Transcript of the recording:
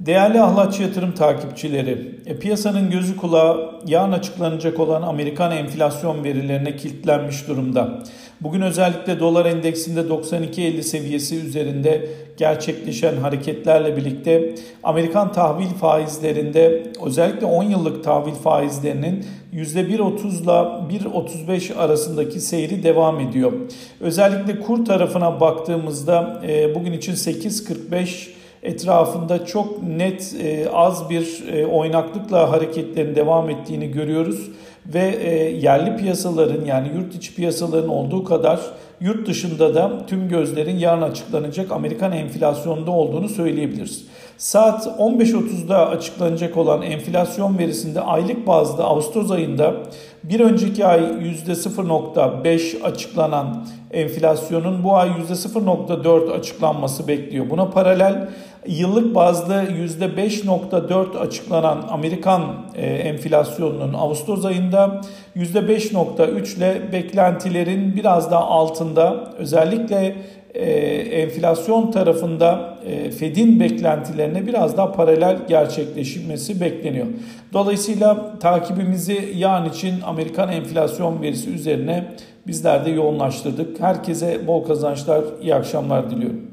Değerli ahlatçı yatırım takipçileri, e, piyasanın gözü kulağı yarın açıklanacak olan Amerikan enflasyon verilerine kilitlenmiş durumda. Bugün özellikle dolar endeksinde 92.50 seviyesi üzerinde gerçekleşen hareketlerle birlikte Amerikan tahvil faizlerinde özellikle 10 yıllık tahvil faizlerinin %1.30 ile 1.35 arasındaki seyri devam ediyor. Özellikle kur tarafına baktığımızda e, bugün için 8.45 etrafında çok net e, az bir e, oynaklıkla hareketlerin devam ettiğini görüyoruz. Ve e, yerli piyasaların yani yurt içi piyasaların olduğu kadar yurt dışında da tüm gözlerin yarın açıklanacak Amerikan enflasyonunda olduğunu söyleyebiliriz. Saat 15.30'da açıklanacak olan enflasyon verisinde aylık bazda Ağustos ayında bir önceki ay %0.5 açıklanan enflasyonun bu ay %0.4 açıklanması bekliyor. Buna paralel yıllık bazda %5.4 açıklanan Amerikan e, enflasyonunun Ağustos ayında %5.3 ile beklentilerin biraz daha altında özellikle e, enflasyon tarafında e, Fed'in beklentilerine biraz daha paralel gerçekleşmesi bekleniyor. Dolayısıyla takibimizi yarın için Amerikan enflasyon verisi üzerine bizler de yoğunlaştırdık. Herkese bol kazançlar, iyi akşamlar diliyorum.